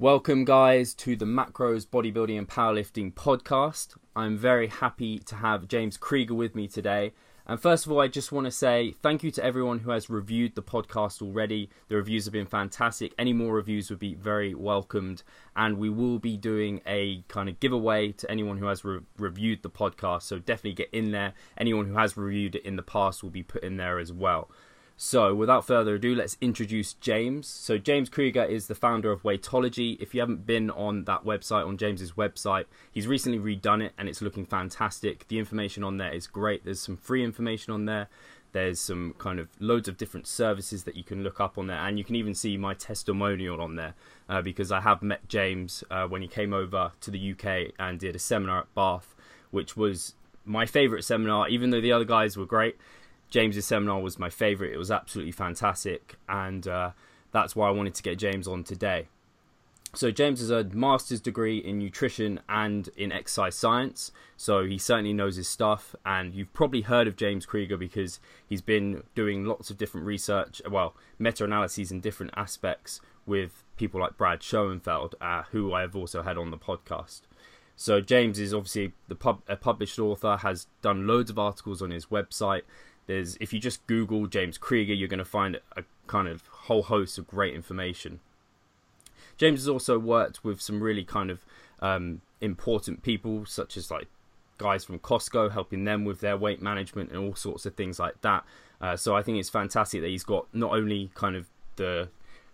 Welcome, guys, to the Macros Bodybuilding and Powerlifting podcast. I'm very happy to have James Krieger with me today. And first of all, I just want to say thank you to everyone who has reviewed the podcast already. The reviews have been fantastic. Any more reviews would be very welcomed. And we will be doing a kind of giveaway to anyone who has re- reviewed the podcast. So definitely get in there. Anyone who has reviewed it in the past will be put in there as well. So, without further ado, let's introduce James. So, James Krieger is the founder of Weightology. If you haven't been on that website, on James's website, he's recently redone it and it's looking fantastic. The information on there is great. There's some free information on there. There's some kind of loads of different services that you can look up on there, and you can even see my testimonial on there uh, because I have met James uh, when he came over to the UK and did a seminar at Bath, which was my favourite seminar, even though the other guys were great James's seminar was my favorite. It was absolutely fantastic, and uh, that's why I wanted to get James on today. So James has a master's degree in nutrition and in exercise science, so he certainly knows his stuff. And you've probably heard of James Krieger because he's been doing lots of different research, well, meta-analyses in different aspects with people like Brad Schoenfeld, uh, who I have also had on the podcast. So James is obviously the pub- a published author, has done loads of articles on his website, there's if you just Google James Krieger, you're going to find a kind of whole host of great information. James has also worked with some really kind of um, important people, such as like guys from Costco, helping them with their weight management and all sorts of things like that. Uh, so I think it's fantastic that he's got not only kind of the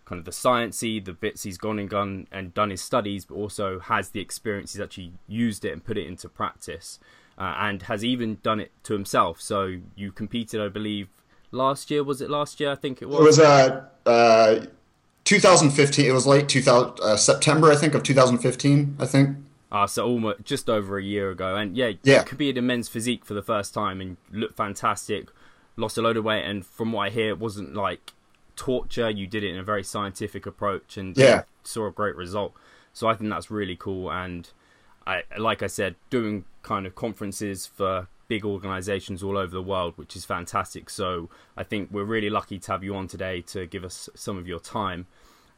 kind of the sciencey, the bits he's gone and gone and done his studies, but also has the experience. He's actually used it and put it into practice uh, and has even done it to himself. So you competed, I believe, last year. Was it last year? I think it was. It was uh, uh 2015. It was late 2000 uh, September, I think, of 2015. I think. Ah, so almost just over a year ago, and yeah, yeah, you competed in men's physique for the first time and looked fantastic. Lost a load of weight, and from what I hear, it wasn't like torture. You did it in a very scientific approach, and yeah, saw a great result. So I think that's really cool, and I, like I said, doing kind of conferences for big organizations all over the world, which is fantastic. So I think we're really lucky to have you on today to give us some of your time.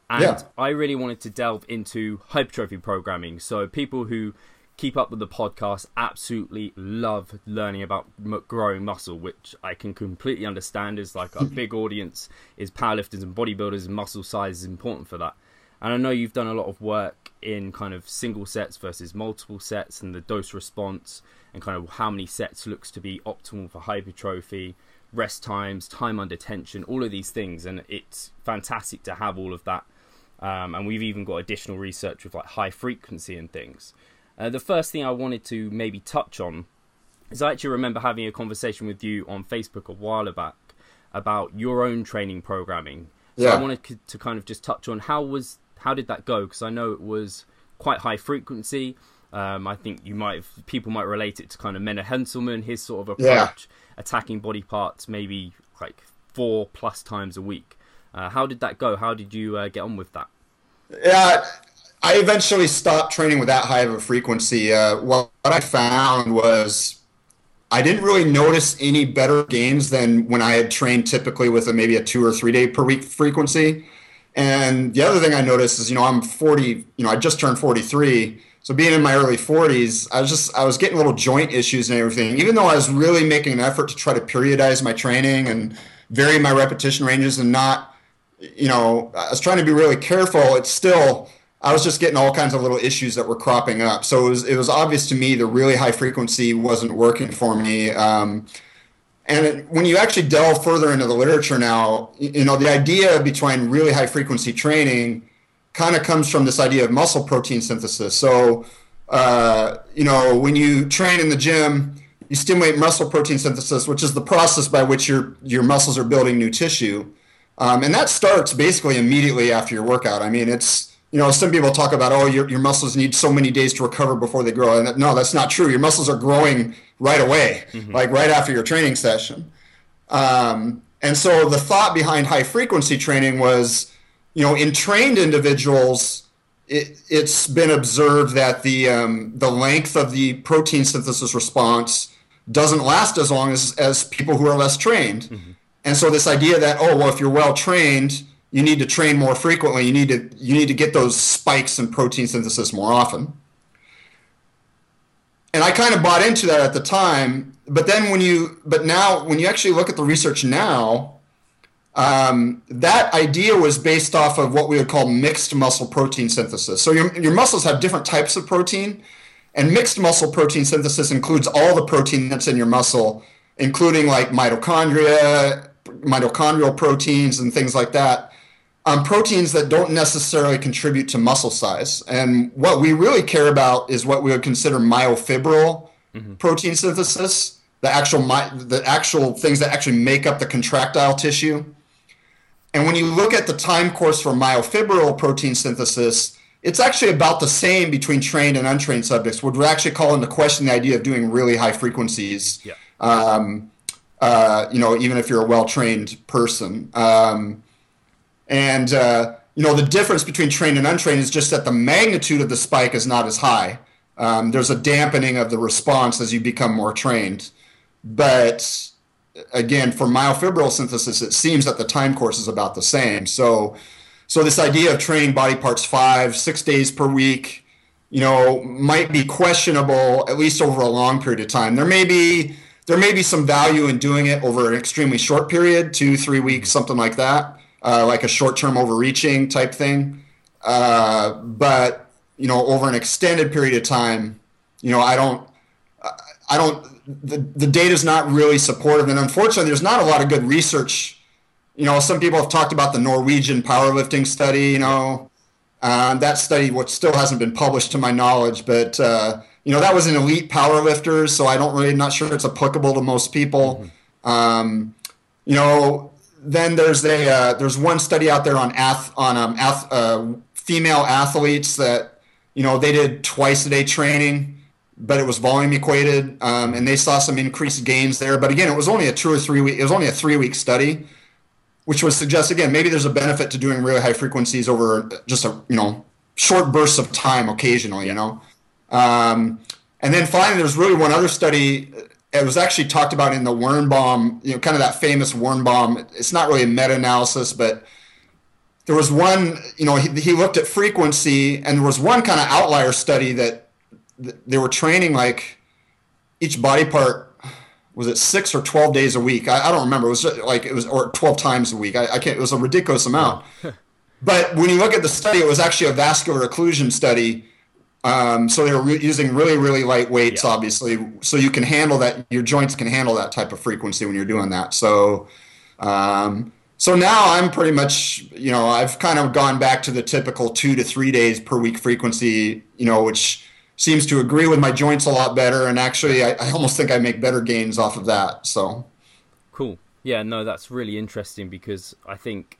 And yeah. I really wanted to delve into hypertrophy programming. So people who keep up with the podcast absolutely love learning about growing muscle, which I can completely understand. Is like a big audience is powerlifters and bodybuilders, and muscle size is important for that. And I know you've done a lot of work in kind of single sets versus multiple sets and the dose response and kind of how many sets looks to be optimal for hypertrophy, rest times, time under tension, all of these things. And it's fantastic to have all of that. Um, and we've even got additional research with like high frequency and things. Uh, the first thing I wanted to maybe touch on is I actually remember having a conversation with you on Facebook a while back about your own training programming. So yeah. I wanted to kind of just touch on how was how did that go? Because I know it was quite high frequency. Um, I think you might have, people might relate it to kind of Menno Henselman, his sort of approach, yeah. attacking body parts maybe like four plus times a week. Uh, how did that go? How did you uh, get on with that? Yeah, I eventually stopped training with that high of a frequency. Uh, what I found was I didn't really notice any better gains than when I had trained typically with a, maybe a two or three day per week frequency. And the other thing I noticed is, you know, I'm 40, you know, I just turned 43. So being in my early 40s, I was just, I was getting little joint issues and everything. Even though I was really making an effort to try to periodize my training and vary my repetition ranges and not, you know, I was trying to be really careful. It's still, I was just getting all kinds of little issues that were cropping up. So it was, it was obvious to me the really high frequency wasn't working for me. Um, and it, when you actually delve further into the literature now, you know, the idea behind really high frequency training kind of comes from this idea of muscle protein synthesis. So, uh, you know, when you train in the gym, you stimulate muscle protein synthesis, which is the process by which your your muscles are building new tissue, um, and that starts basically immediately after your workout. I mean, it's you know, some people talk about, oh, your, your muscles need so many days to recover before they grow. And no, that's not true. Your muscles are growing right away, mm-hmm. like right after your training session. Um, and so the thought behind high frequency training was, you know, in trained individuals, it, has been observed that the um, the length of the protein synthesis response doesn't last as long as, as people who are less trained. Mm-hmm. And so this idea that, oh, well, if you're well trained, you need to train more frequently. You need to you need to get those spikes in protein synthesis more often. And I kind of bought into that at the time, but then when you but now when you actually look at the research now, um, that idea was based off of what we would call mixed muscle protein synthesis. So your, your muscles have different types of protein, and mixed muscle protein synthesis includes all the protein that's in your muscle, including like mitochondria, mitochondrial proteins, and things like that. Um, proteins that don't necessarily contribute to muscle size. And what we really care about is what we would consider myofibril mm-hmm. protein synthesis, the actual my, the actual things that actually make up the contractile tissue. And when you look at the time course for myofibril protein synthesis, it's actually about the same between trained and untrained subjects, which would actually call into question the idea of doing really high frequencies. Yeah. Um, uh, you know, even if you're a well-trained person. Um, and uh, you know, the difference between trained and untrained is just that the magnitude of the spike is not as high. Um, there's a dampening of the response as you become more trained, but again, for myofibril synthesis, it seems that the time course is about the same. So, so this idea of training body parts five, six days per week, you know, might be questionable at least over a long period of time. There may be there may be some value in doing it over an extremely short period, two, three weeks, something like that, uh, like a short-term overreaching type thing. Uh, but you know, over an extended period of time, you know, I don't, I don't the, the data is not really supportive. And unfortunately, there's not a lot of good research. You know, some people have talked about the Norwegian powerlifting study, you know, uh, that study, which still hasn't been published to my knowledge, but, uh, you know, that was an elite powerlifters, so I don't really, not sure it's applicable to most people. Mm-hmm. Um, you know, then there's a, uh, there's one study out there on ath, on um, ath, uh, female athletes that, you know, they did twice a day training but it was volume equated, um, and they saw some increased gains there. But again, it was only a two or three week. It was only a three week study, which would suggest again maybe there's a benefit to doing really high frequencies over just a you know short bursts of time occasionally. You know, um, and then finally, there's really one other study. It was actually talked about in the Wernbom, you know, kind of that famous Wernbom. It's not really a meta-analysis, but there was one. You know, he, he looked at frequency, and there was one kind of outlier study that they were training like each body part was it six or 12 days a week? I, I don't remember. It was like it was or 12 times a week. I, I can't it was a ridiculous amount. But when you look at the study it was actually a vascular occlusion study um, so they're re- using really really light weights yeah. obviously so you can handle that your joints can handle that type of frequency when you're doing that so um, so now i'm pretty much you know i've kind of gone back to the typical two to three days per week frequency you know which seems to agree with my joints a lot better, and actually, I, I almost think I make better gains off of that. So cool. Yeah, no, that's really interesting because I think,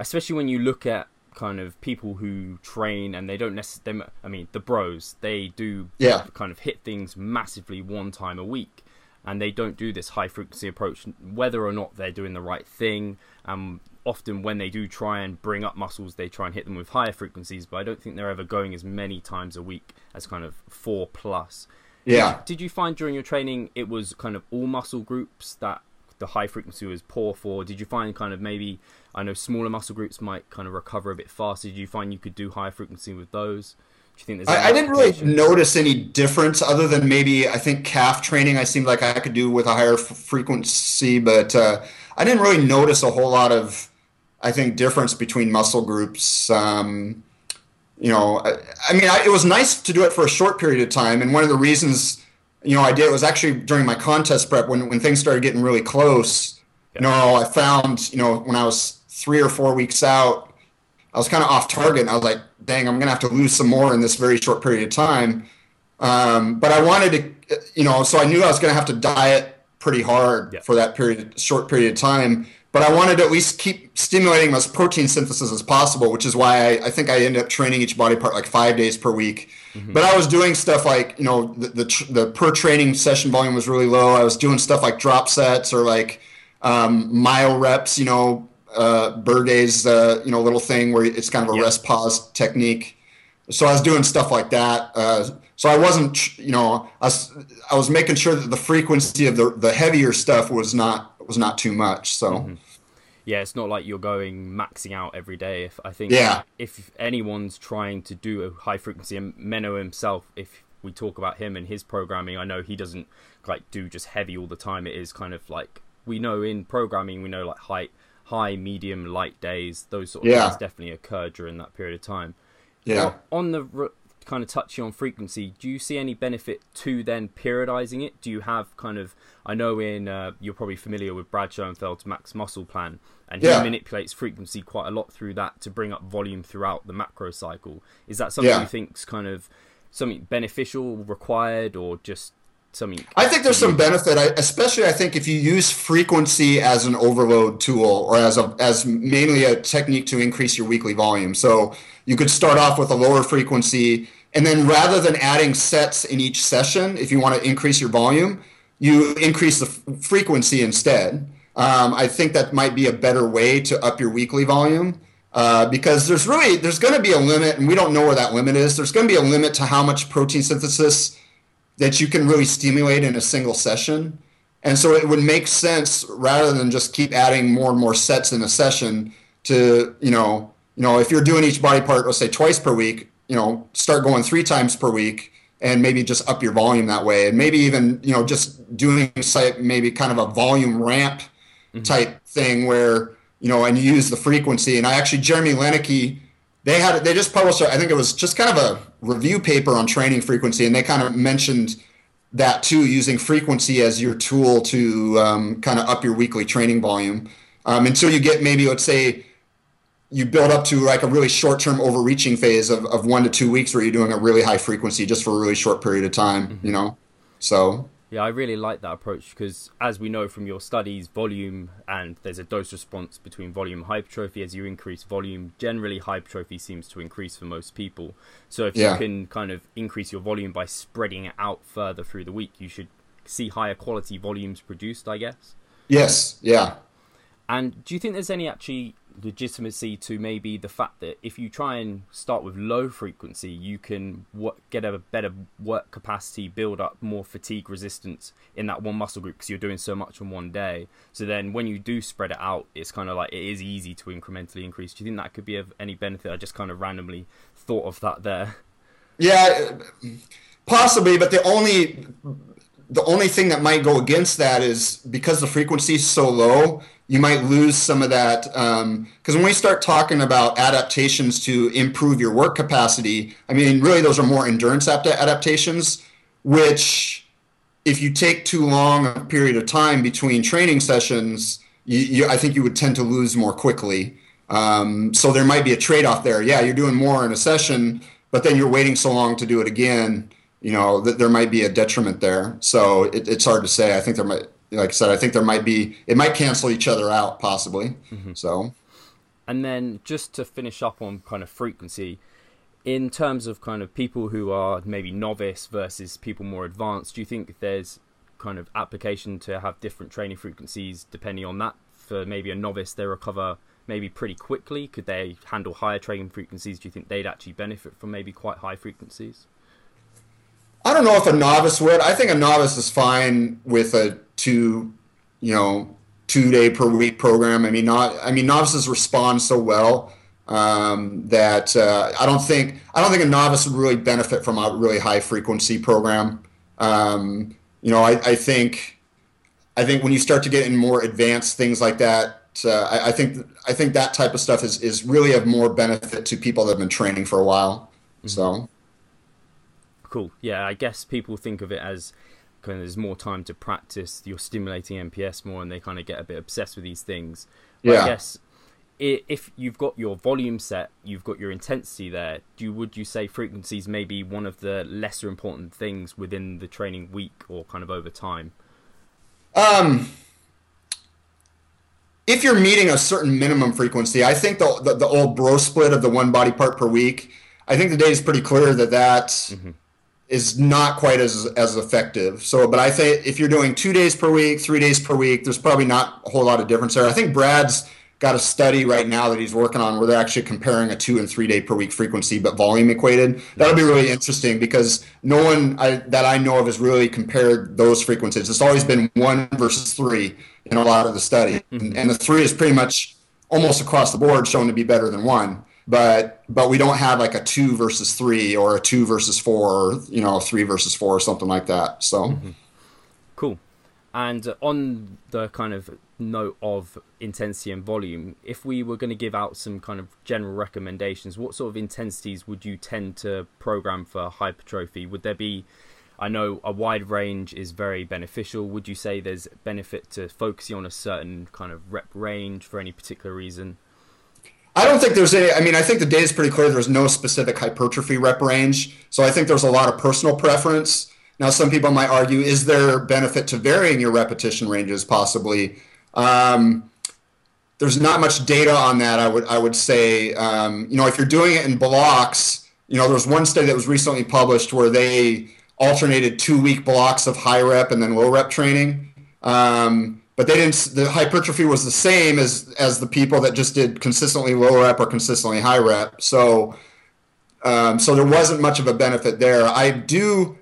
especially when you look at kind of people who train and they don't necessarily, I mean, the bros, they do yeah. kind of hit things massively one time a week and they don't do this high frequency approach, whether or not they're doing the right thing. Um, often when they do try and bring up muscles, they try and hit them with higher frequencies, but I don't think they're ever going as many times a week as kind of four plus. Yeah. Did, did you find during your training it was kind of all muscle groups that the high frequency was poor for? Did you find kind of maybe I know smaller muscle groups might kind of recover a bit faster? Do you find you could do higher frequency with those? Do you think there's I, I didn't really notice any difference other than maybe I think calf training I seemed like I could do with a higher f- frequency, but uh, I didn't really notice a whole lot of I think difference between muscle groups. Um, you know, I, I mean, I, it was nice to do it for a short period of time, and one of the reasons you know I did it was actually during my contest prep when when things started getting really close. You know, I found you know when I was three or four weeks out, I was kind of off target, and I was like, "Dang, I'm gonna have to lose some more in this very short period of time." Um, but I wanted to, you know, so I knew I was gonna have to diet pretty hard yeah. for that period, short period of time but I wanted to at least keep stimulating as protein synthesis as possible, which is why I, I think I ended up training each body part like five days per week. Mm-hmm. But I was doing stuff like, you know, the, the, the, per training session volume was really low. I was doing stuff like drop sets or like um, myo reps, you know, uh, Borge's, uh, you know, little thing where it's kind of a yep. rest pause technique. So I was doing stuff like that. Uh, so I wasn't, you know, I was, I was making sure that the frequency of the, the heavier stuff was not was not too much. So. Mm-hmm. yeah, it's not like you're going maxing out every day. If I think yeah. if anyone's trying to do a high frequency, and Menno himself, if we talk about him and his programming, I know he doesn't like do just heavy all the time. It is kind of like we know in programming, we know like high, high, medium, light days. Those sort of Yeah. things definitely occur during that period of time. Yeah. On the r- kind of touching on frequency, do you see any benefit to then periodizing it? Do you have kind of, I know in, uh, you're probably familiar with Brad Schoenfeld's Max Muscle Plan, and he Yeah. manipulates frequency quite a lot through that to bring up volume throughout the macro cycle. Is that something Yeah. you think's kind of something beneficial, required, or just something? I think there's some benefit, I, especially I think if you use frequency as an overload tool or as a as mainly a technique to increase your weekly volume. So you could start off with a lower frequency, and then rather than adding sets in each session, if you want to increase your volume, you increase the f- frequency instead. Um, I think that might be a better way to up your weekly volume. Uh, because there's really there's going to be a limit, and we don't know where that limit is. There's going to be a limit to how much protein synthesis that you can really stimulate in a single session. And so it would make sense rather than just keep adding more and more sets in a session to, you know, you know, if you're doing each body part, let's say twice per week, you know, start going three times per week and maybe just up your volume that way. And maybe even, you know, just doing say, maybe kind of a volume ramp mm-hmm. type thing where, you know, and you use the frequency. And I actually, Jeremy Loenneke, they had they just published I think it was just kind of a review paper on training frequency, and they kind of mentioned that too, using frequency as your tool to um, kind of up your weekly training volume um, until you get maybe let's say you build up to like a really short-term overreaching phase of, of one to two weeks where you're doing a really high frequency just for a really short period of time, you know. So Yeah, I really like that approach because, as we know from your studies, volume and there's a dose response between volume and hypertrophy. As you increase volume, generally hypertrophy seems to increase for most people. So, if Yeah. you can kind of increase your volume by spreading it out further through the week, you should see higher quality volumes produced, I guess. yes, yeah. And do you think there's any actually legitimacy to maybe the fact that if you try and start with low frequency, you can wo- get a better work capacity, build up more fatigue resistance in that one muscle group because you're doing so much on one day. So then when you do spread it out, it's kind of like it is easy to incrementally increase. Do you think that could be of any benefit? I just kind of randomly thought of that there. Yeah, possibly, but the only the only thing that might go against that is because the frequency is so low, you might lose some of that. Because when we start talking about adaptations to improve your work capacity, I mean, really, those are more endurance adaptations, which if you take too long a period of time between training sessions, you, you, I think you would tend to lose more quickly. Um, so there might be a trade-off there. Yeah, you're doing more in a session, but then you're waiting so long to do it again. You know that there might be a detriment there. So it, it's hard to say. I think there might, like I said, I think there might be. It might cancel each other out possibly. Mm-hmm. So And then just to finish up on kind of frequency, in terms of kind of people who are maybe novice versus people more advanced, do you think there's kind of application to have different training frequencies depending on that? For maybe a novice, they recover maybe pretty quickly. Could they handle higher training frequencies? Do you think they'd actually benefit from maybe quite high frequencies? I don't know if a novice would. I think a novice is fine with a two, you know, two day per week program. I mean, not. I mean, novices respond so well um, that uh, I don't think I don't think a novice would really benefit from a really high frequency program. Um, you know, I, I think I think when you start to get in more advanced things like that, uh, I, I think I think that type of stuff is is really of more benefit to people that have been training for a while. So. Cool. Yeah, I guess people think of it as kind of there's more time to practice. You're stimulating MPS more, and they kind of get a bit obsessed with these things. But Yeah. I guess if you've got your volume set, you've got your intensity there. Do would you say frequencies may be one of the lesser important things within the training week or kind of over time? Um, if you're meeting a certain minimum frequency, I think the, the the old bro split of the one body part per week. I think the data is pretty clear that that is not quite as as effective. So, but I think if you're doing two days per week, three days per week, there's probably not a whole lot of difference there. I think Brad's got a study right now that he's working on where they're actually comparing a two and three day per week frequency, but volume equated. That'll be really interesting because no one I, that I know of has really compared those frequencies. It's always been one versus three in a lot of the study, mm-hmm. and the three is pretty much almost across the board shown to be better than one. But but we don't have like a two versus three or a two versus four, or, you know, three versus four or something like that. So. Mm-hmm. Cool. And on the kind of note of intensity and volume, if we were going to give out some kind of general recommendations, what sort of intensities would you tend to program for hypertrophy? Would there be, I know a wide range is very beneficial. Would you say there's benefit to focusing on a certain kind of rep range for any particular reason? I don't think there's any. I mean, I think the data is pretty clear. There's no specific hypertrophy rep range. So I think there's a lot of personal preference. Now, some people might argue, is there benefit to varying your repetition ranges possibly? Um, there's not much data on that. I would I would say, um, you know, if you're doing it in blocks, you know, there was one study that was recently published where they alternated two week blocks of high rep and then low rep training. Um, but they didn't. The hypertrophy was the same as as the people that just did consistently low rep or consistently high rep. So, um, so there wasn't much of a benefit there. I do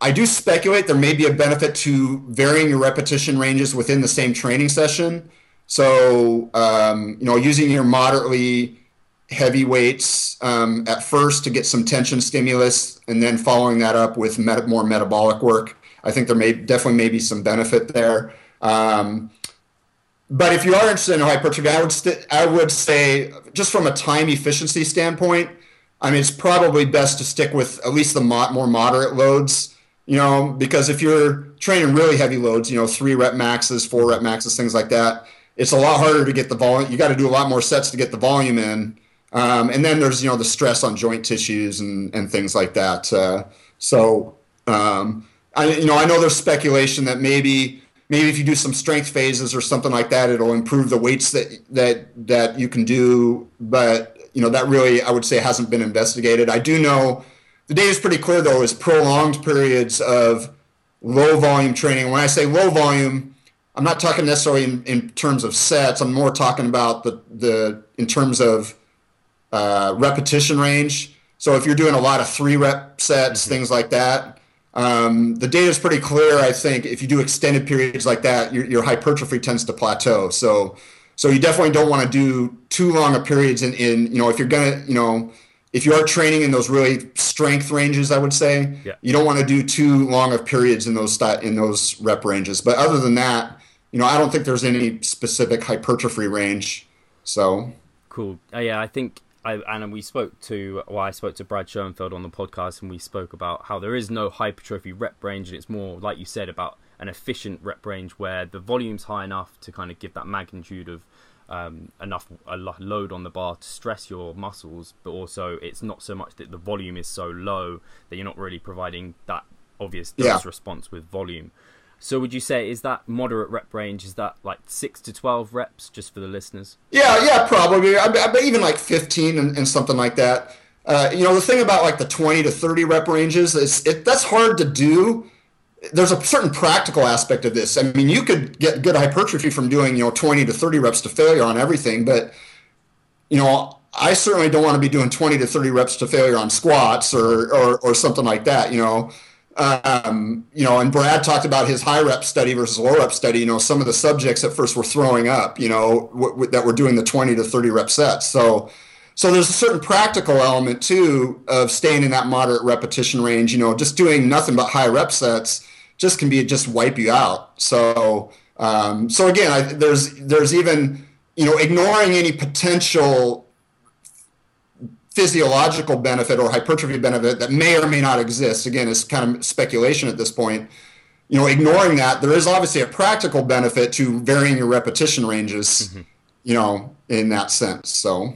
I do speculate there may be a benefit to varying your repetition ranges within the same training session. So, um, you know, using your moderately heavy weights um, at first to get some tension stimulus, and then following that up with more metabolic work. I think there may definitely may be some benefit there. Um, but if you are interested in hypertrophy, I would st- I would say just from a time efficiency standpoint, I mean it's probably best to stick with at least the mo- more moderate loads you know, because if you're training really heavy loads, you know, three rep maxes, four rep maxes, things like that, it's a lot harder to get the volume. You got to do a lot more sets to get the volume in. Um, and then there's, you know, the stress on joint tissues and, and things like that. Uh, so, um, I, you know, I know there's speculation that maybe, maybe if you do some strength phases or something like that, it'll improve the weights that, that, that you can do. But, you know, that really, I would say hasn't been investigated. I do know, the data is pretty clear, though, is prolonged periods of low volume training. When I say low volume, I'm not talking necessarily in, in terms of sets. I'm more talking about the, the in terms of uh, repetition range. So if you're doing a lot of three rep sets, mm-hmm. things like that, um, the data is pretty clear. I think if you do extended periods like that, your, your hypertrophy tends to plateau. So so you definitely don't want to do too long of periods in, in you know if you're gonna you know if you are training in those really strength ranges, I would say yeah. you don't want to do too long of periods in those in those rep ranges. But other than that, you know, I don't think there's any specific hypertrophy range. So cool. Uh, yeah, I think I and we spoke to well, I spoke to Brad Schoenfeld on the podcast, and we spoke about how there is no hypertrophy rep range, and it's more like you said about an efficient rep range where the volume's high enough to kind of give that magnitude of um, enough a load on the bar to stress your muscles, but also it's not so much that the volume is so low that you're not really providing that obvious dose yeah. response with volume. So would you say is that moderate rep range? Is that like six to twelve reps, just for the listeners? Yeah, yeah, probably. I, I, even like fifteen and, and something like that. Uh, you know, the thing about like the twenty to thirty rep ranges is it, that's hard to do there's a certain practical aspect of this. I mean, you could get good hypertrophy from doing, you know, 20 to 30 reps to failure on everything, but you know, I certainly don't want to be doing 20 to 30 reps to failure on squats or or, or something like that, you know. Um, you know, and Brad talked about his high rep study versus low rep study. You know, some of the subjects at first were throwing up, you know, w- w- that were doing the 20 to 30 rep sets. So, so there's a certain practical element too of staying in that moderate repetition range. You know, just doing nothing but high rep sets just can be just wipe you out. So um, so again, I, there's there's even you know ignoring any potential physiological benefit or hypertrophy benefit that may or may not exist. Again, it's kind of speculation at this point. You know, ignoring that, there is obviously a practical benefit to varying your repetition ranges. Mm-hmm. You know, in that sense. So.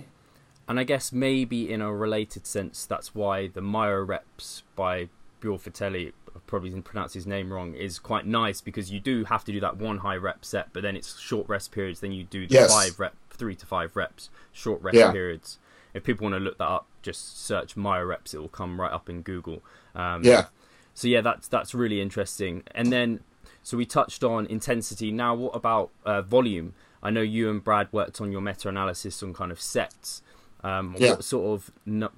And I guess maybe in a related sense, that's why the myo reps by Buell Fittelli probably pronounce his name wrong, is quite nice because you do have to do that one high rep set, but then it's short rest periods. Then you do the yes. five rep, three to five reps, short rest yeah. periods. If people want to look that up, just search myo reps. It will come right up in Google. Um, yeah. So yeah, that's that's really interesting. And then, so we touched on intensity. Now, what about uh, volume? I know you and Brad worked on your meta-analysis on kind of sets. Um, Yeah. What sort of no,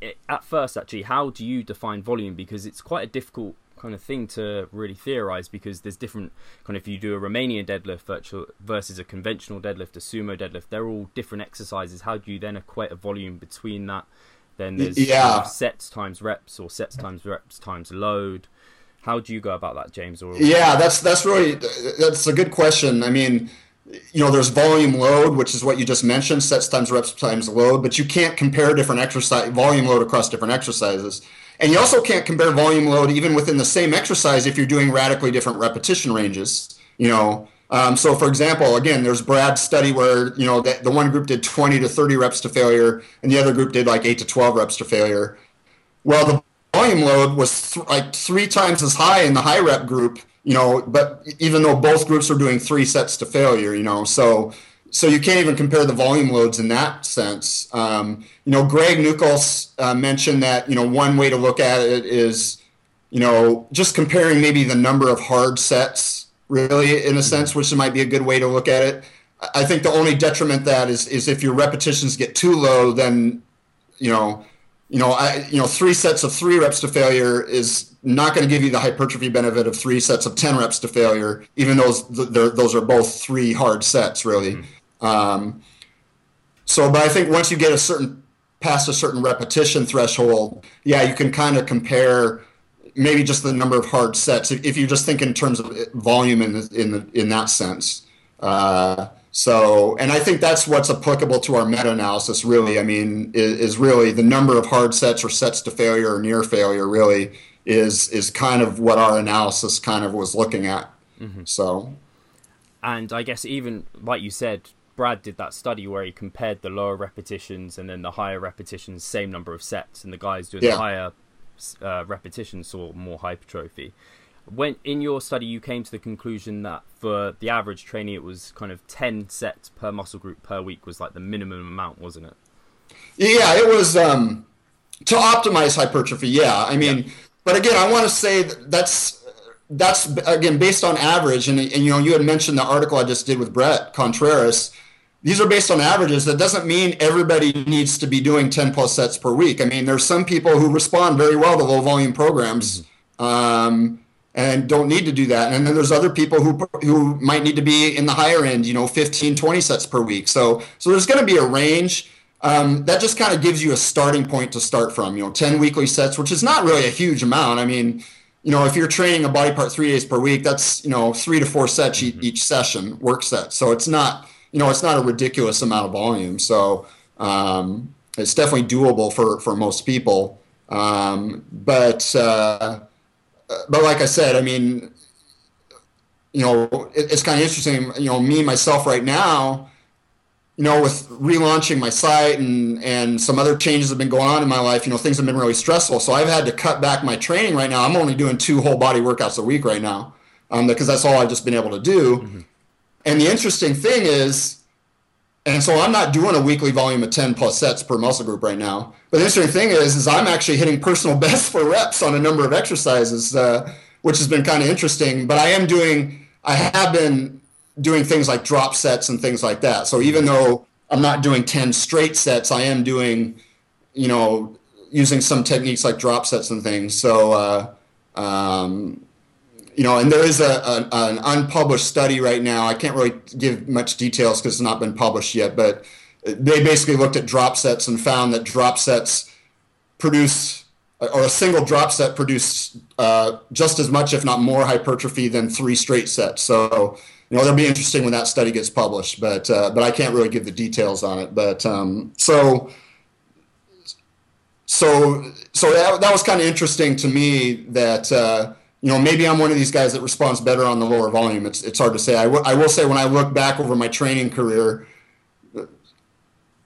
it, at first actually, how do you define volume? Because it's quite a difficult kind of thing to really theorize because there's different kind of if you do a Romanian deadlift virtual versus a conventional deadlift, a sumo deadlift, they're all different exercises. How do you then equate a volume between that? Then there's kind Yeah. of sets times reps or sets times reps times load. How do you go about that, James? Or Yeah, that's that's really that's a good question. I mean, you know, there's volume load, which is what you just mentioned, sets times reps times load, but you can't compare different exercise volume load across different exercises. And you also can't compare volume load even within the same exercise if you're doing radically different repetition ranges. You know, um, so for example, again, there's Brad's study where you know the, the one group did 20 to 30 reps to failure, and the other group did like 8 to 12 reps to failure. Well, the volume load was th- like three times as high in the high rep group, you know, but even though both groups are doing three sets to failure, you know, so so you can't even compare the volume loads in that sense. Um, you know, Greg Nuckols uh, mentioned that you know one way to look at it is, you know, just comparing maybe the number of hard sets, really, in a sense, which might be a good way to look at it. I think the only detriment that is is if your repetitions get too low, then you know you know, I, you know, three sets of three reps to failure is not going to give you the hypertrophy benefit of three sets of ten reps to failure, even though those those are both three hard sets, really. Mm-hmm. Um, so, but I think once you get a certain past a certain repetition threshold, yeah, you can kind of compare maybe just the number of hard sets if, you just think in terms of volume in the, in the, in that sense. Uh, so, and I think that's what's applicable to our meta-analysis. Really, I mean, is, is, really the number of hard sets or sets to failure or near failure. Really, is is kind of what our analysis kind of was looking at. Mm-hmm. So, and I guess even like you said, Brad did that study where he compared the lower repetitions and then the higher repetitions, same number of sets, and the guys doing Yeah. the higher uh, repetitions saw more hypertrophy. When in your study, you came to the conclusion that for the average trainee, it was kind of ten sets per muscle group per week was like the minimum amount, wasn't it? yeah, it was um, to optimize hypertrophy. Yeah, I mean, but again, I want to say that that's that's again based on average, and, and you know, you had mentioned the article I just did with Bret Contreras. These are based on averages. That doesn't mean everybody needs to be doing 10 plus sets per week. I mean, there's some people who respond very well to low volume programs. Um, and don't need to do that. And then there's other people who who might need to be in the higher end, you know, 15, 20 sets per week. So so there's going to be a range. Um, that just kind of gives you a starting point to start from. You know, 10 weekly sets, which is not really a huge amount. I mean, you know, if you're training a body part three days per week, that's you know three to four sets each, each session, work set. So it's not you know it's not a ridiculous amount of volume. So um, it's definitely doable for for most people. Um, but uh, but like I said, I mean, you know, it, it's kind of interesting. You know, me myself right now, you know, with relaunching my site and and some other changes have been going on in my life. You know, things have been really stressful, so I've had to cut back my training right now. I'm only doing two whole body workouts a week right now, um, because that's all I've just been able to do. Mm-hmm. And the interesting thing is, and so I'm not doing a weekly volume of 10 plus sets per muscle group right now. But the interesting thing is, is I'm actually hitting personal best for reps on a number of exercises, uh, which has been kind of interesting. But I am doing, I have been doing things like drop sets and things like that. So even though I'm not doing 10 straight sets, I am doing, you know, using some techniques like drop sets and things. So, uh, um, you know, and there is a, a, an unpublished study right now. I can't really give much details because it's not been published yet, but they basically looked at drop sets and found that drop sets produce, or a single drop set produced uh, just as much, if not more, hypertrophy than three straight sets. So, you know, that'll be interesting when that study gets published, but uh, but I can't really give the details on it. But um, so so so that, that was kind of interesting to me that. Uh, you know, maybe I'm one of these guys that responds better on the lower volume. It's it's hard to say. I, w- I will say when I look back over my training career,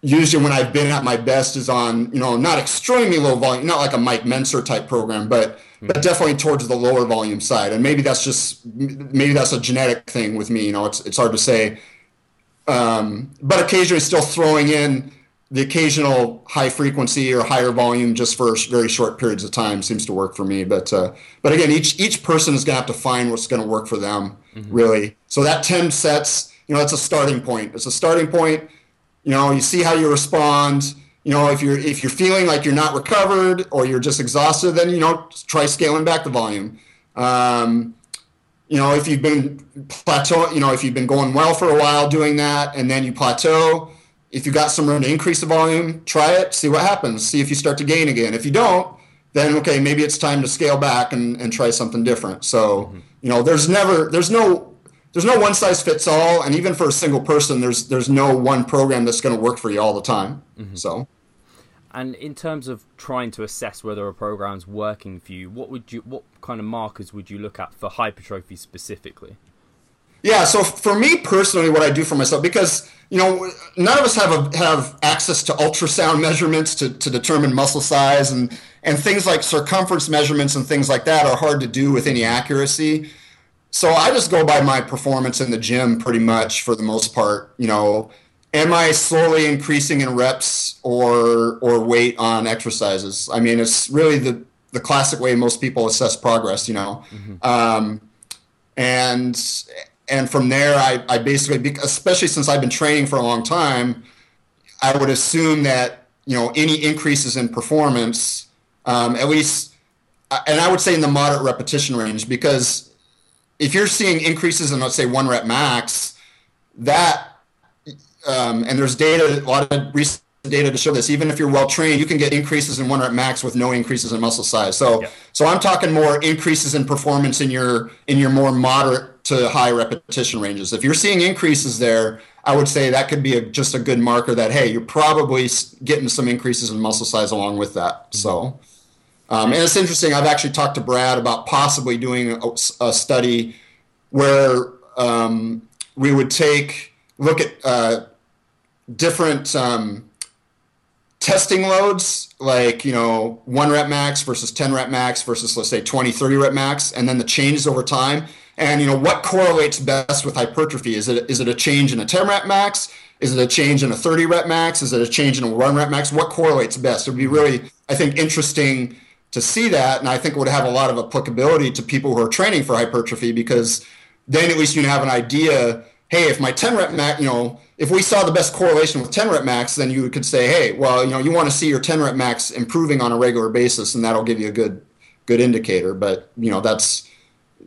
usually when I've been at my best is on you know not extremely low volume, not like a Mike Mentzer type program, but mm-hmm. but definitely towards the lower volume side. And maybe that's just maybe that's a genetic thing with me. You know, it's it's hard to say. Um, but occasionally still throwing in the occasional high frequency or higher volume just for very short periods of time seems to work for me. But uh, but again, each each person is going to have to find what's going to work for them, mm-hmm. really. So that ten sets, you know, that's a starting point. It's a starting point. You know, you see how you respond. You know, if you're if you're feeling like you're not recovered or you're just exhausted, then you know, try scaling back the volume. Um, you know, if you've been plateau, you know, if you've been going well for a while doing that, and then you plateau, if you got some room to increase the volume, try it, see what happens, see if you start to gain again. If you don't, then okay, maybe it's time to scale back and, and try something different. So, mm-hmm. you know, there's never, there's no, there's no one size fits all, and even for a single person, there's there's no one program that's going to work for you all the time. Mm-hmm. So. And in terms of trying to assess whether a program's working for you, what would you, what kind of markers would you look at for hypertrophy specifically? Yeah, so for me personally, what I do for myself, because you know, none of us have a, have access to ultrasound measurements to, to determine muscle size, and and things like circumference measurements and things like that are hard to do with any accuracy. So I just go by my performance in the gym pretty much for the most part. You know, am I slowly increasing in reps or or weight on exercises? I mean, it's really the the classic way most people assess progress. You know, mm-hmm. um, and and from there, I, I basically, especially since I've been training for a long time, I would assume that you know any increases in performance, um, at least, and I would say in the moderate repetition range, because if you're seeing increases in let's say one rep max, that um, and there's data, a lot of recent data to show this. Even if you're well trained, you can get increases in one rep max with no increases in muscle size. So, yeah. so I'm talking more increases in performance in your in your more moderate to high repetition ranges. If you're seeing increases there, I would say that could be a, just a good marker that hey, you're probably getting some increases in muscle size along with that. Mm-hmm. So, um, and it's interesting. I've actually talked to Brad about possibly doing a, a study where um, we would take look at uh, different um, testing loads like you know one rep max versus 10 rep max versus let's say 20 30 rep max and then the changes over time and you know what correlates best with hypertrophy? Is it is it a change in a 10 rep max? Is it a change in a 30 rep max? Is it a change in a one rep max? What correlates best? It would be really, I think, interesting to see that, and I think it would have a lot of applicability to people who are training for hypertrophy because then at least you have an idea. Hey, if my 10 rep max, you know, if we saw the best correlation with 10 rep max, then you could say, hey, well, you know, you want to see your 10 rep max improving on a regular basis, and that'll give you a good good indicator. But you know, that's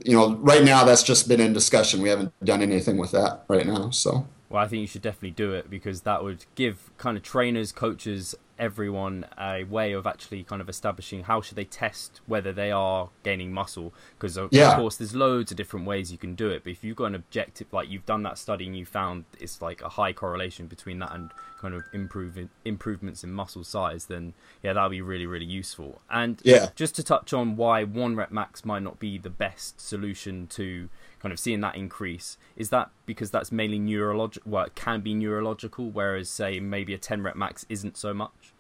you know, right now that's just been in discussion. We haven't done anything with that right now. So. Well, I think you should definitely do it because that would give kind of trainers, coaches, everyone a way of actually kind of establishing how should they test whether they are gaining muscle because of, yeah. of course there's loads of different ways you can do it but if you've got an objective like you've done that study and you found it's like a high correlation between that and kind of improving improvements in muscle size then yeah that'll be really really useful and yeah just to touch on why one rep max might not be the best solution to kind of seeing that increase is that because that's mainly neurological well it can be neurological whereas say maybe a 10 rep max isn't so much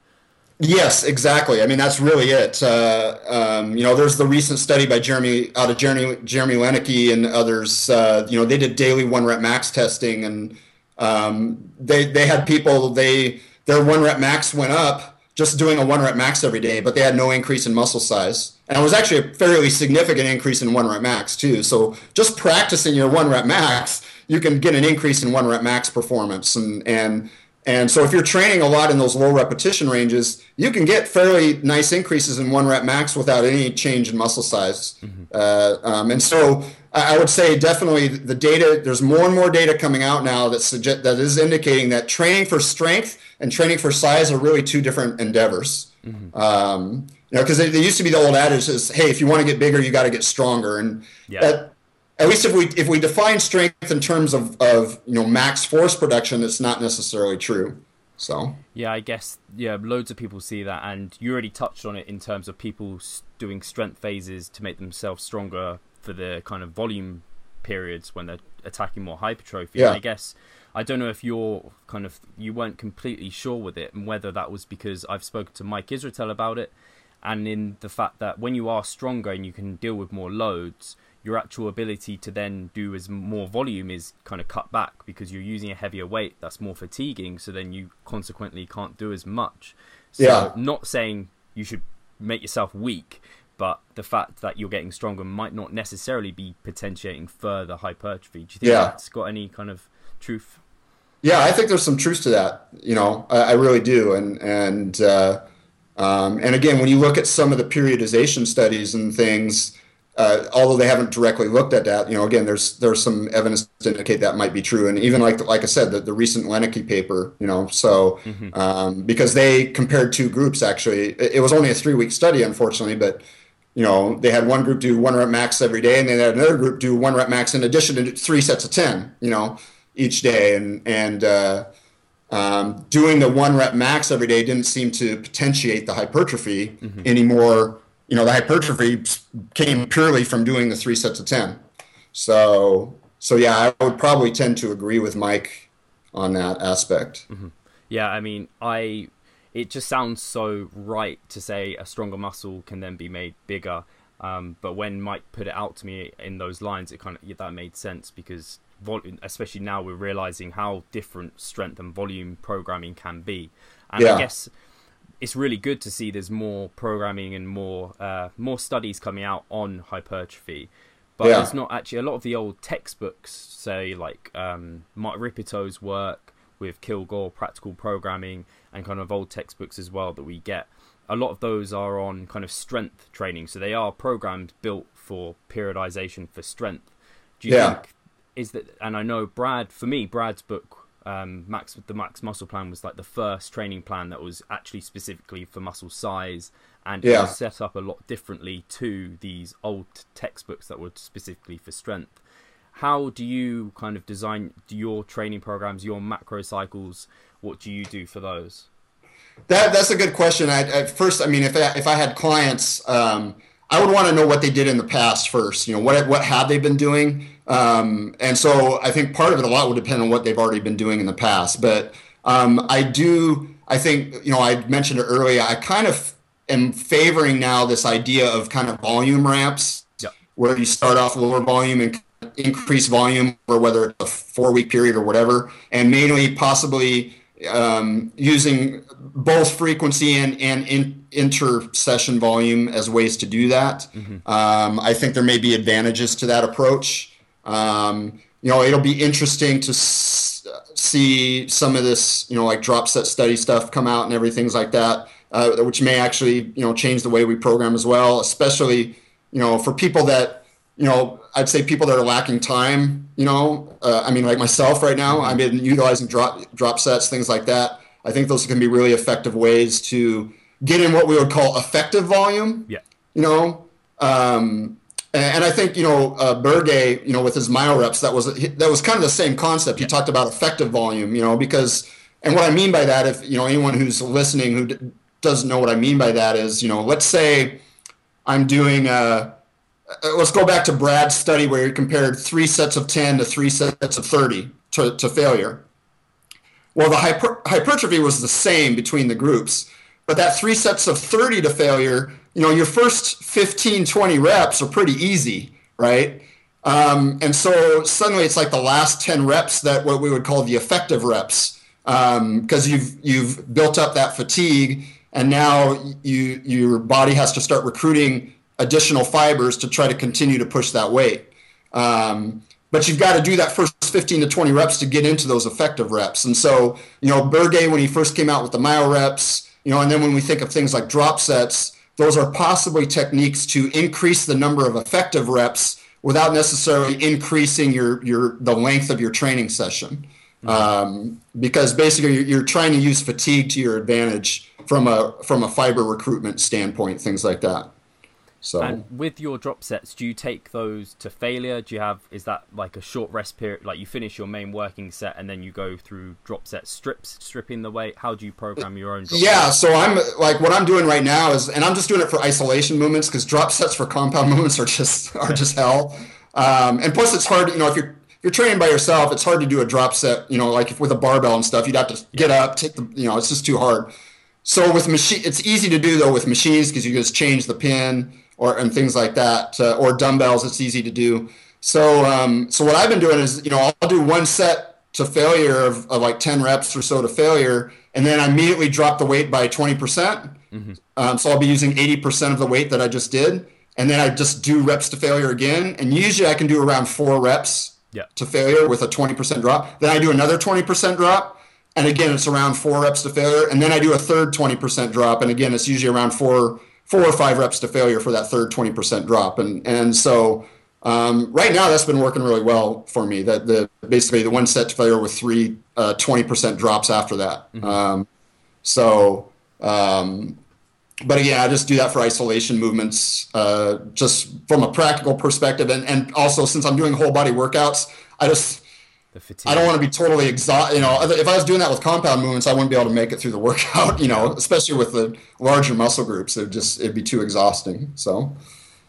Yes, exactly. I mean, that's really it. Uh, um, you know, there's the recent study by Jeremy out of Jeremy Jeremy Loenneke and others. Uh, you know, they did daily one rep max testing, and um, they they had people they their one rep max went up just doing a one rep max every day, but they had no increase in muscle size, and it was actually a fairly significant increase in one rep max too. So just practicing your one rep max, you can get an increase in one rep max performance, and and and so if you're training a lot in those low repetition ranges, you can get fairly nice increases in one rep max without any change in muscle size. Mm-hmm. Uh, um, and so I would say definitely the data, there's more and more data coming out now that suggest, that is indicating that training for strength and training for size are really two different endeavors. Mm-hmm. Um, you know, because there used to be the old adage is, hey, if you want to get bigger, you got to get stronger. And yeah. that, at least if we if we define strength in terms of, of you know max force production, it's not necessarily true. So yeah, I guess yeah, loads of people see that, and you already touched on it in terms of people doing strength phases to make themselves stronger for the kind of volume periods when they're attacking more hypertrophy. Yeah. And I guess I don't know if you're kind of you weren't completely sure with it, and whether that was because I've spoken to Mike Israetel about it, and in the fact that when you are stronger and you can deal with more loads, your actual ability to then do as more volume is kind of cut back because you're using a heavier weight that's more fatiguing so then you consequently can't do as much so yeah. not saying you should make yourself weak but the fact that you're getting stronger might not necessarily be potentiating further hypertrophy do you think yeah. that's got any kind of truth? Yeah, I think there's some truth to that. You know, I, I really do. And and uh, um, and again, when you look at some of the periodization studies and things, uh, although they haven't directly looked at that, you know, again, there's there's some evidence to indicate that might be true. And even like like I said, the, the recent Loenneke paper, you know, so mm-hmm. um, because they compared two groups actually, it, it was only a three week study, unfortunately, but you know, they had one group do one rep max every day, and they had another group do one rep max in addition to three sets of ten, you know, each day, and and uh, um, doing the one rep max every day didn't seem to potentiate the hypertrophy mm-hmm. anymore you know, the hypertrophy came purely from doing the three sets of 10. So, so yeah, I would probably tend to agree with Mike on that aspect. Mm-hmm. Yeah, I mean, I it just sounds so right to say a stronger muscle can then be made bigger. Um, but when Mike put it out to me in those lines, it kind of that made sense because volume, especially now we're realizing how different strength and volume programming can be. And yeah. I guess it's really good to see there's more programming and more uh, more studies coming out on hypertrophy. But yeah. there's not actually a lot of the old textbooks, say like um, Mark Rippetoe's work with Kilgore Practical Programming, and kind of old textbooks as well that we get. A lot of those are on kind of strength training, so they are programmed built for periodization for strength. Do you yeah. think is that? And I know Brad, for me, Brad's book um, Max the Max Muscle Plan was like the first training plan that was actually specifically for muscle size, and yeah. it was set up a lot differently to these old textbooks that were specifically for strength. How do you kind of design your training programs, your macro cycles? What do you do for those? That that's a good question. I, at first, I mean, if I, if I had clients, um, I would want to know what they did in the past first. You know, what what have they been doing? Um, and so I think part of it a lot will depend on what they've already been doing in the past. But um, I do, I think, you know, I mentioned it earlier, I kind of am favoring now this idea of kind of volume ramps yep. where you start off lower volume and increase volume or whether it's a four week period or whatever, and mainly possibly um, using both frequency and, and in, inter-session volume as ways to do that. Mm-hmm. Um, I think there may be advantages to that approach. Um, you know, it'll be interesting to s- see some of this, you know, like drop set study stuff come out and everything's like that, uh, which may actually, you know, change the way we program as well, especially, you know, for people that, you know, I'd say people that are lacking time, you know, uh, I mean, like myself right now, I've been utilizing drop, drop sets, things like that. I think those can be really effective ways to get in what we would call effective volume. Yeah. You know, um, and I think you know uh, Borge, you know, with his myo reps, that was that was kind of the same concept. He yeah. talked about effective volume, you know, because and what I mean by that, if you know anyone who's listening who d- doesn't know what I mean by that is, you know, let's say I'm doing a uh, let's go back to Brad's study where he compared three sets of 10 to three sets of 30 to, to failure. Well, the hyper, hypertrophy was the same between the groups, but that three sets of 30 to failure you know, your first 15, 20 reps are pretty easy, right? Um, and so suddenly it's like the last 10 reps that what we would call the effective reps because um, you've you've built up that fatigue and now you your body has to start recruiting additional fibers to try to continue to push that weight. Um, but you've got to do that first 15 to 20 reps to get into those effective reps. And so, you know, Borge, when he first came out with the myo reps, you know, and then when we think of things like drop sets, those are possibly techniques to increase the number of effective reps without necessarily increasing your, your the length of your training session. Mm-hmm. Um, because basically you're, you're trying to use fatigue to your advantage from a from a fiber recruitment standpoint, things like that. So and with your drop sets, do you take those to failure? Do you have is that like a short rest period? Like you finish your main working set and then you go through drop set strips, stripping the weight. How do you program your own? Drop? Yeah, sets? so I'm like what I'm doing right now is, and I'm just doing it for isolation movements because drop sets for compound movements are just are just hell. Um, and plus, it's hard. You know, if you're you're training by yourself, it's hard to do a drop set. You know, like if with a barbell and stuff, you'd have to get up, take the. You know, it's just too hard. So with machine, it's easy to do though with machines because you just change the pin or and things like that, uh, or dumbbells. It's easy to do. So um, so what I've been doing is you know I'll do one set to failure of, of like 10 reps or so to failure, and then I immediately drop the weight by 20 percent. Mm-hmm. Um, so I'll be using 80 percent of the weight that I just did, and then I just do reps to failure again. And usually I can do around four reps yeah. to failure with a 20% drop. Then I do another 20% drop. And again, it's around four reps to failure. And then I do a third 20% drop. And again, it's usually around four, four or five reps to failure for that third 20% drop. And, and so um, right now that's been working really well for me that the basically the one set to failure with three uh, 20% drops after that. Mm-hmm. Um, so, um, but again, I just do that for isolation movements, uh, just from a practical perspective. And, and also since I'm doing whole body workouts, I just, I don't want to be totally exhausted. You know, if I was doing that with compound movements, I wouldn't be able to make it through the workout. You know, especially with the larger muscle groups, it just it'd be too exhausting. So,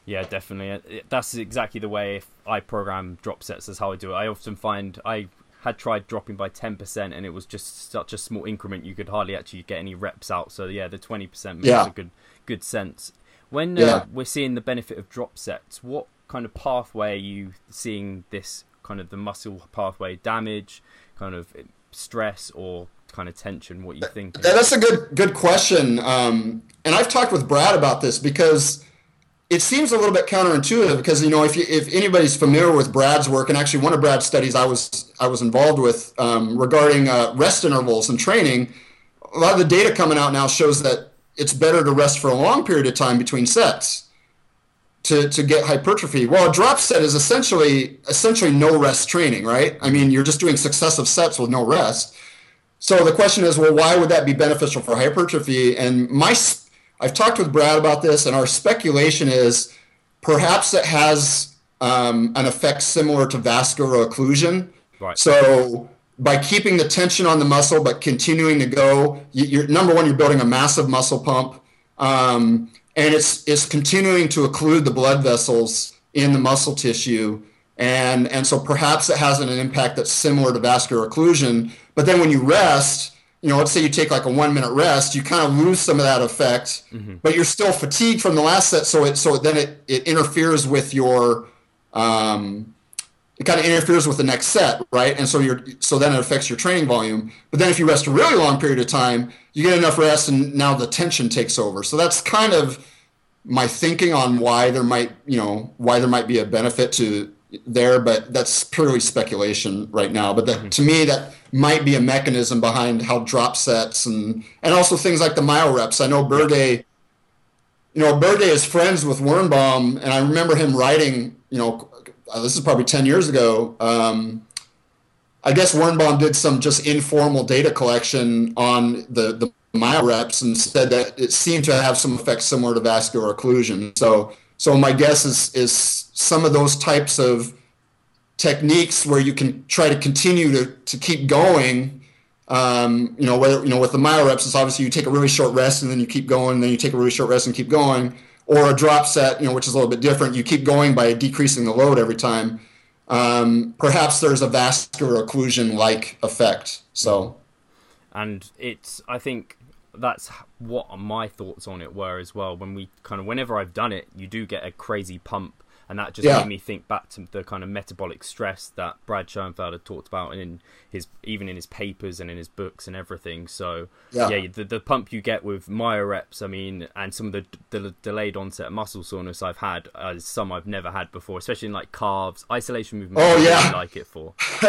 yeah, definitely. That's exactly the way I program drop sets. Is how I do it. I often find I had tried dropping by ten percent, and it was just such a small increment you could hardly actually get any reps out. So yeah, the twenty percent makes yeah. a good good sense. When uh, yeah. we're seeing the benefit of drop sets, what kind of pathway are you seeing this kind of the muscle pathway damage, kind of stress or kind of tension? What you think? That's a good good question. Um, and I've talked with Brad about this because it seems a little bit counterintuitive because you know if you, if anybody's familiar with Brad's work and actually one of Brad's studies I was I was involved with um, regarding uh, rest intervals and training, a lot of the data coming out now shows that it's better to rest for a long period of time between sets to, to get hypertrophy. Well, a drop set is essentially essentially no rest training, right? I mean, you're just doing successive sets with no rest. So the question is, well, why would that be beneficial for hypertrophy? And my I've talked with Brad about this, and our speculation is perhaps it has um, an effect similar to vascular occlusion. Right. So by keeping the tension on the muscle but continuing to go, you're number one, you're building a massive muscle pump. Um, and it's it's continuing to occlude the blood vessels in the muscle tissue. And and so perhaps it has an impact that's similar to vascular occlusion. But then when you rest you know let's say you take like a one minute rest you kind of lose some of that effect mm-hmm. but you're still fatigued from the last set. So it so then it, it interferes with your um, it kind of interferes with the next set, right? And so you're so then it affects your training volume. But then if you rest a really long period of time, you get enough rest, and now the tension takes over. So that's kind of my thinking on why there might, you know, why there might be a benefit to there, but that's purely speculation right now. But that, mm-hmm. to me, that might be a mechanism behind how drop sets and and also things like the myo reps. I know Borge, you know, Borge is friends with Wernbom, and I remember him writing, you know, uh, this is probably 10 years ago. Um, I guess Wernbom did some just informal data collection on the, the myo reps and said that it seemed to have some effects similar to vascular occlusion. So, so my guess is, is some of those types of techniques where you can try to continue to, to keep going. Um, you know, whether, you know, with the myo reps, it's obviously you take a really short rest and then you keep going, and then you take a really short rest and keep going or a drop set, you know, which is a little bit different. You keep going by decreasing the load every time. Um, perhaps there's a vascular occlusion like effect. So, and it's I think that's what my thoughts on it were as well. When we kind of whenever I've done it, you do get a crazy pump and that just yeah. made me think back to the kind of metabolic stress that Brad Schoenfeld had talked about in his even in his papers and in his books and everything. So yeah, yeah the, the pump you get with myo reps, I mean, and some of the, the delayed onset muscle soreness I've had uh, some I've never had before, especially in like calves, isolation movement. Oh yeah, really like it for.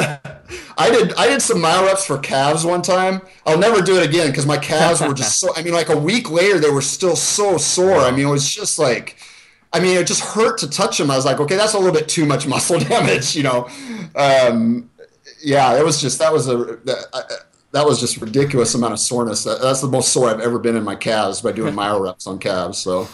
I did I did some myo reps for calves one time. I'll never do it again because my calves were just so. I mean, like a week later, they were still so sore. I mean, it was just like I mean, it just hurt to touch him. I was like, okay, that's a little bit too much muscle damage, you know. Um, yeah, it was just that was a that, that, was just ridiculous amount of soreness. that's the most sore I've ever been in my calves by doing myo reps on calves. So,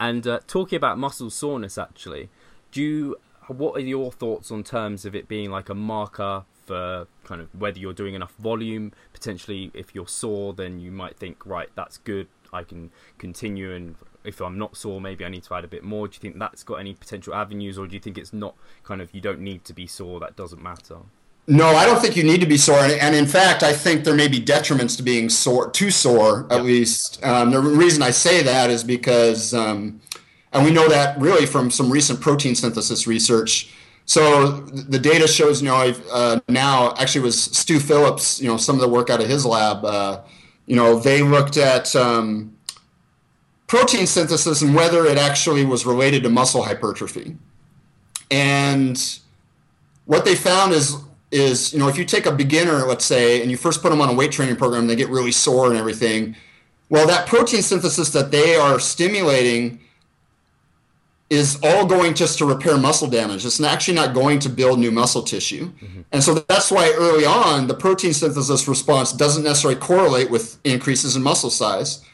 and uh, talking about muscle soreness, actually, do you what are your thoughts on terms of it being like a marker for kind of whether you're doing enough volume? Potentially, if you're sore, then you might think, right, that's good. I can continue and if I'm not sore, maybe I need to add a bit more. Do you think that's got any potential avenues, or do you think it's not kind of you don't need to be sore? That doesn't matter. No, I don't think you need to be sore, and in fact, I think there may be detriments to being sore, too sore at least. Um, the reason I say that is because, um, and we know that really from some recent protein synthesis research. So the data shows, you know, uh, now actually was Stu Phillips, you know, some of the work out of his lab. Uh, you know, they looked at um, protein synthesis and whether it actually was related to muscle hypertrophy. And what they found is is you know if you take a beginner, let's say, and you first put them on a weight training program, they get really sore and everything. Well, that protein synthesis that they are stimulating is all going just to repair muscle damage. It's actually not going to build new muscle tissue. Mm-hmm. And so that's why early on, the protein synthesis response doesn't necessarily correlate with increases in muscle size.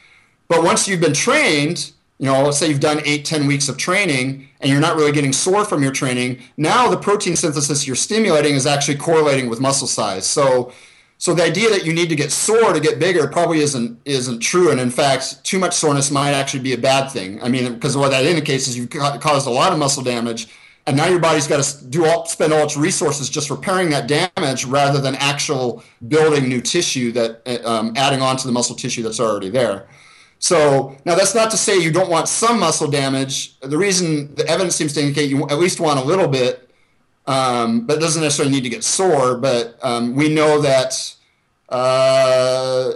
But once you've been trained, you know, let's say you've done eight, 10 weeks of training and you're not really getting sore from your training, now the protein synthesis you're stimulating is actually correlating with muscle size. So so the idea that you need to get sore to get bigger probably isn't isn't true, and in fact, too much soreness might actually be a bad thing. I mean, because what that indicates is you've caused a lot of muscle damage, and now your body's got to do all spend all its resources just repairing that damage rather than actual building new tissue that um, adding on to the muscle tissue that's already there. So now that's not to say you don't want some muscle damage. The reason the evidence seems to indicate you at least want a little bit um, but it doesn't necessarily need to get sore. But um, we know that uh,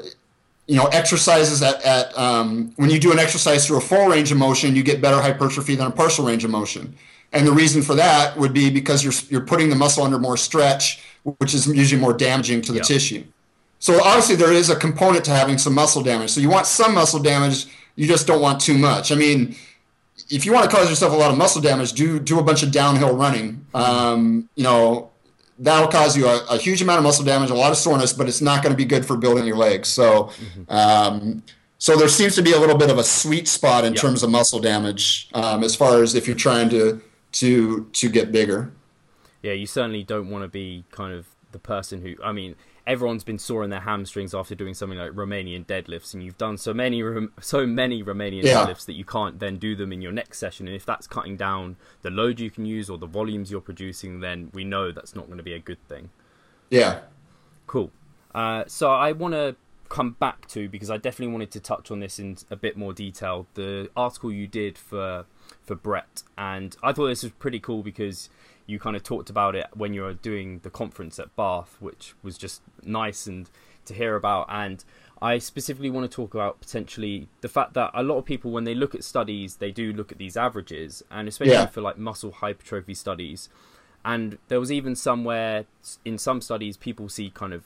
you know exercises at, at um, when you do an exercise through a full range of motion, you get better hypertrophy than a partial range of motion. And the reason for that would be because you're you're putting the muscle under more stretch, which is usually more damaging to the yep. tissue. So obviously there is a component to having some muscle damage. So you want some muscle damage, you just don't want too much. I mean, if you want to cause yourself a lot of muscle damage, do do a bunch of downhill running. Um, you know, that'll cause you a, a, huge amount of muscle damage, a lot of soreness, but it's not going to be good for building your legs. So, mm-hmm. um, so there seems to be a little bit of a sweet spot in yep. terms of muscle damage um, as far as if you're trying to to to get bigger. Yeah, you certainly don't want to be kind of the person who. I mean, everyone's been sore in their hamstrings after doing something like Romanian deadlifts, and you've done so many so many Romanian yeah. deadlifts that you can't then do them in your next session. And if that's cutting down the load you can use or the volumes you're producing, then we know that's not going to be a good thing. Yeah. Cool. Uh, so I want to come back to because I definitely wanted to touch on this in a bit more detail. The article you did for for Bret, and I thought this was pretty cool because you kind of talked about it when you were doing the conference at Bath, which was just nice and to hear about. And I specifically want to talk about potentially the fact that a lot of people, when they look at studies, they do look at these averages, and especially yeah. for like muscle hypertrophy studies. And there was even somewhere in some studies, people see kind of,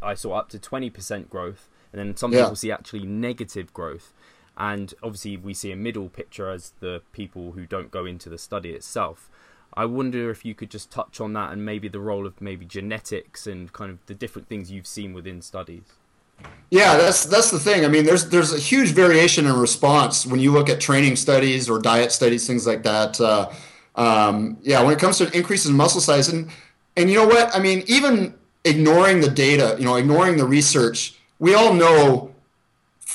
I saw up to 20% growth, and then some yeah. people see actually negative growth. And obviously, we see a middle picture as the people who don't go into the study itself. I wonder if you could just touch on that and maybe the role of maybe genetics and kind of the different things you've seen within studies. Yeah, that's that's the thing. I mean, there's there's a huge variation in response when you look at training studies or diet studies, things like that. Uh, um, yeah, when it comes to increases in muscle size, and and you know what? I mean, even ignoring the data, you know, ignoring the research, we all know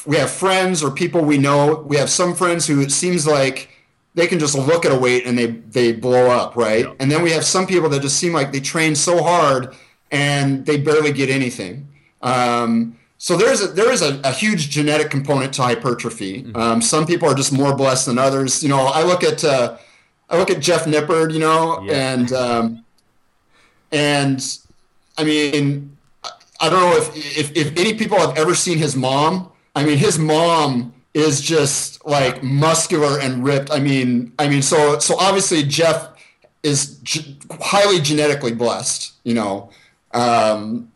we have friends or people we know. We have some friends who it seems like they can just look at a weight and they they blow up, right? Yeah. And then we have some people that just seem like they train so hard and they barely get anything. Um, so there's a, there is a, a, huge genetic component to hypertrophy. Mm-hmm. Um, some people are just more blessed than others. You know, I look at uh, I look at Jeff Nippard, you know, yeah. and um, and I mean, I don't know if, if if any people have ever seen his mom. I mean, his mom is just like muscular and ripped. I mean, I mean, so so obviously Jeff is g- highly genetically blessed, you know. Um,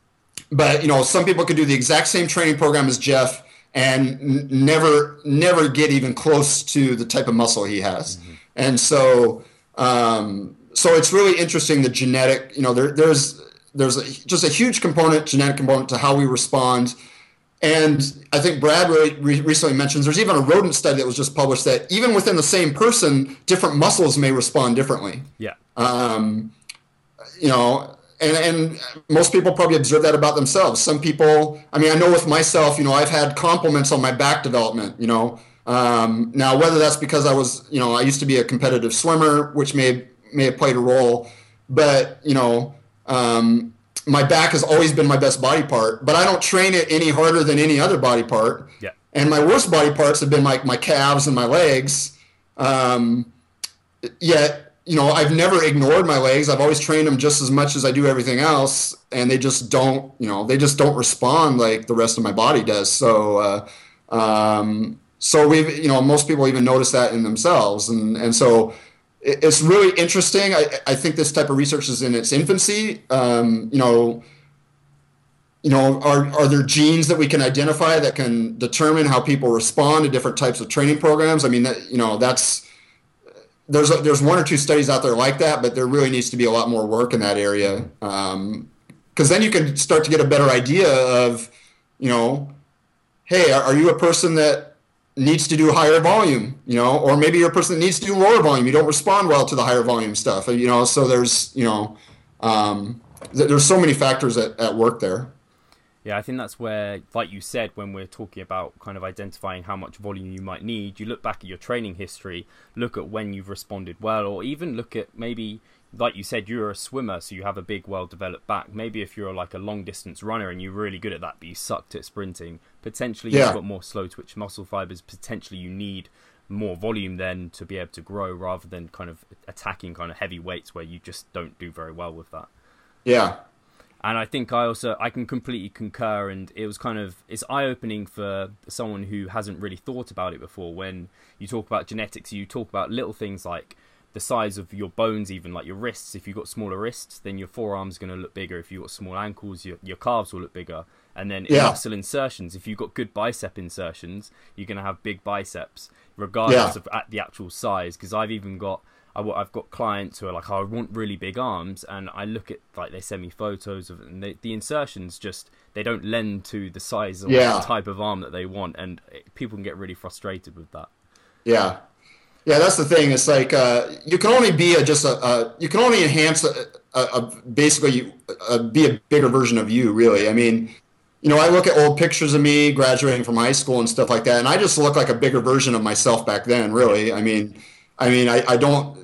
but you know, some people could do the exact same training program as Jeff and n- never never get even close to the type of muscle he has. Mm-hmm. And so um, so it's really interesting the genetic. You know, there, there's there's a, just a huge component, genetic component to how we respond and I think Brad really recently mentions there's even a rodent study that was just published that even within the same person, different muscles may respond differently. Yeah. Um, you know, and, and most people probably observe that about themselves. Some people, I mean, I know with myself, you know, I've had compliments on my back development, you know. Um, now, whether that's because I was, you know, I used to be a competitive swimmer, which may may have played a role, but you know, um, my back has always been my best body part, but I don't train it any harder than any other body part. Yeah. And my worst body parts have been like my, my calves and my legs. Um, yet, you know, I've never ignored my legs. I've always trained them just as much as I do everything else, and they just don't, you know, they just don't respond like the rest of my body does. So, uh, um, so we've, you know, most people even notice that in themselves, and and so it's really interesting. I, I think this type of research is in its infancy. Um, you know, you know, are, are there genes that we can identify that can determine how people respond to different types of training programs? I mean, that, you know, that's there's there's one or two studies out there like that, but there really needs to be a lot more work in that area. Because um, then you can start to get a better idea of, you know, hey, are, are you a person that needs to do higher volume, you know, or maybe you're a person that needs to do lower volume. You don't respond well to the higher volume stuff, you know. So there's, you know, um, there's so many factors at, at work there. Yeah, I think that's where, like you said, when we're talking about kind of identifying how much volume you might need, you look back at your training history, look at when you've responded well, or even look at maybe, like you said, you're a swimmer, so you have a big, well developed back. Maybe if you're like a long distance runner and you're really good at that, but you sucked at sprinting, potentially yeah. you've got more slow twitch muscle fibers, potentially you need more volume then to be able to grow rather than kind of attacking kind of heavy weights where you just don't do very well with that. Yeah, and I think I also I can completely concur and it was kind of it's eye opening for someone who hasn't really thought about it before. When you talk about genetics you talk about little things like the size of your bones even like your wrists. If you've got smaller wrists then your forearms going to look bigger. If you've got small ankles your, your calves will look bigger and then yeah. muscle insertions if you've got good bicep insertions you're going to have big biceps regardless yeah. of at the actual size because I've even got I, have got clients who are like, oh, I want really big arms, and I look at like they send me photos of and they, the insertions just they don't lend to the size or yeah. the type of arm that they want, and it, people can get really frustrated with that. Yeah, yeah, that's the thing. It's like uh, you can only be a, just a, a you can only enhance a, a basically be a bigger version of you. Really, I mean, you know, I look at old pictures of me graduating from high school and stuff like that, and I just look like a bigger version of myself back then. Really, I mean, I mean, I, I don't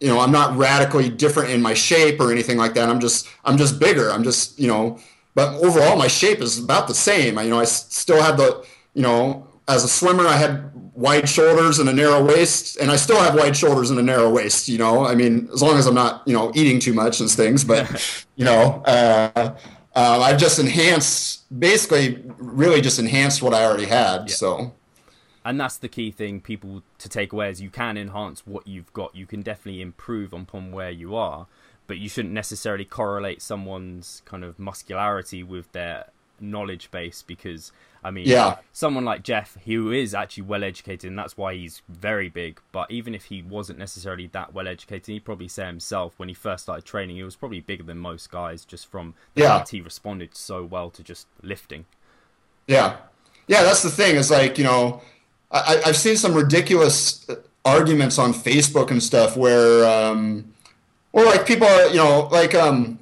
you know, I'm not radically different in my shape or anything like that. I'm just, I'm just bigger. I'm just, you know, but overall my shape is about the same. I, you know, I still have the, you know, as a swimmer, I had wide shoulders and a narrow waist, and I still have wide shoulders and a narrow waist. You know, I mean, as long as I'm not, you know, eating too much and things. But you know, uh, uh, I've just enhanced, basically, really just enhanced what I already had. Yeah. So and that's the key thing people to take away is you can enhance what you've got you can definitely improve upon where you are but you shouldn't necessarily correlate someone's kind of muscularity with their knowledge base because I mean, yeah. someone like Jeff, who is actually well educated, and that's why he's very big. But even if he wasn't necessarily that well educated, he'd probably say himself when he first started training, he was probably bigger than most guys just from the yeah. fact he responded so well to just lifting. Yeah, yeah, that's the thing. Is like you know, I, have seen some ridiculous arguments on Facebook and stuff where, um, or like people are, you know, like, um,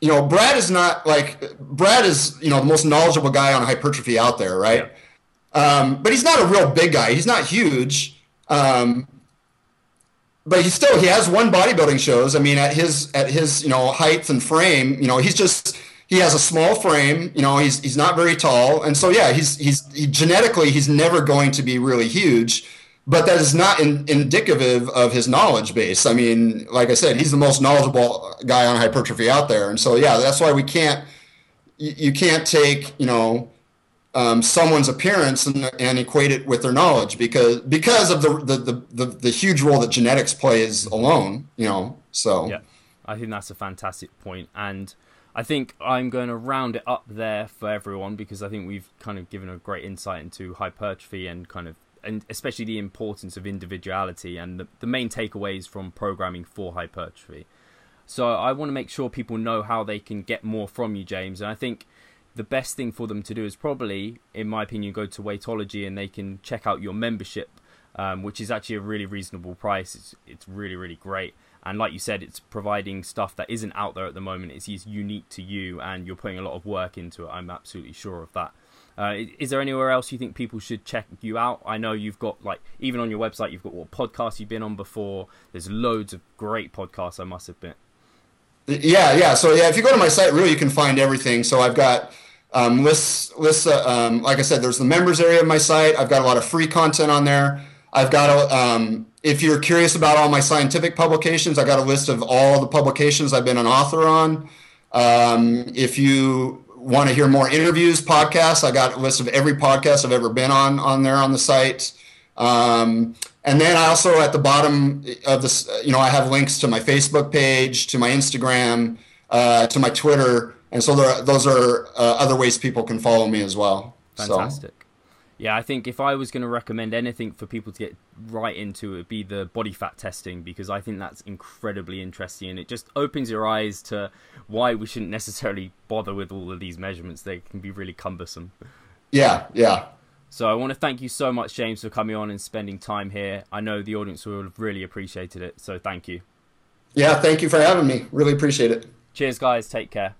you know, Brad is not like Brad is, you know, the most knowledgeable guy on hypertrophy out there, right? Yeah. Um, but he's not a real big guy. He's not huge. Um, but he still he has won bodybuilding shows. I mean, at his at his you know height and frame, you know, he's just he has a small frame. You know, he's he's not very tall, and so yeah, he's he's he, genetically he's never going to be really huge. But that is not in, indicative of his knowledge base. I mean, like I said, he's the most knowledgeable guy on hypertrophy out there, and so yeah, that's why we can't you, you can't take you know um, someone's appearance and, and, equate it with their knowledge because because of the the, the, the, the huge role that genetics plays alone. You know, so yeah, I think that's a fantastic point and I think I'm going to round it up there for everyone because I think we've kind of given a great insight into hypertrophy and kind of and especially the importance of individuality and the, the main takeaways from programming for hypertrophy. So I want to make sure people know how they can get more from you, James. And I think the best thing for them to do is probably, in my opinion, go to Weightology and they can check out your membership, um, which is actually a really reasonable price. It's it's really really great. And like you said, it's providing stuff that isn't out there at the moment. It's unique to you, and you're putting a lot of work into it. I'm absolutely sure of that. Uh, is there anywhere else you think people should check you out? I know you've got like even on your website, you've got what podcasts you've been on before. There's loads of great podcasts. I must admit. Yeah, yeah. So yeah, if you go to my site, really, you can find everything. So I've got um, lists, lists. Uh, um, like I said, there's the members area of my site. I've got a lot of free content on there. I've got a, um, if you're curious about all my scientific publications, I got a list of all the publications I've been an author on. Um, if you want to hear more interviews, podcasts, I got a list of every podcast I've ever been on on there on the site. Um, and then I also at the bottom of this, you know, I have links to my Facebook page, to my Instagram, uh, to my Twitter, and so there, those are uh, other ways people can follow me as well. Fantastic. So. Yeah, I think if I was going to recommend anything for people to get right into, it would be the body fat testing because I think that's incredibly interesting and it just opens your eyes to why we shouldn't necessarily bother with all of these measurements. They can be really cumbersome. Yeah, yeah. So I want to thank you so much, James, for coming on and spending time here. I know the audience will have really appreciated it, so thank you. Yeah, thank you for having me. Really appreciate it. Cheers, guys. Take care.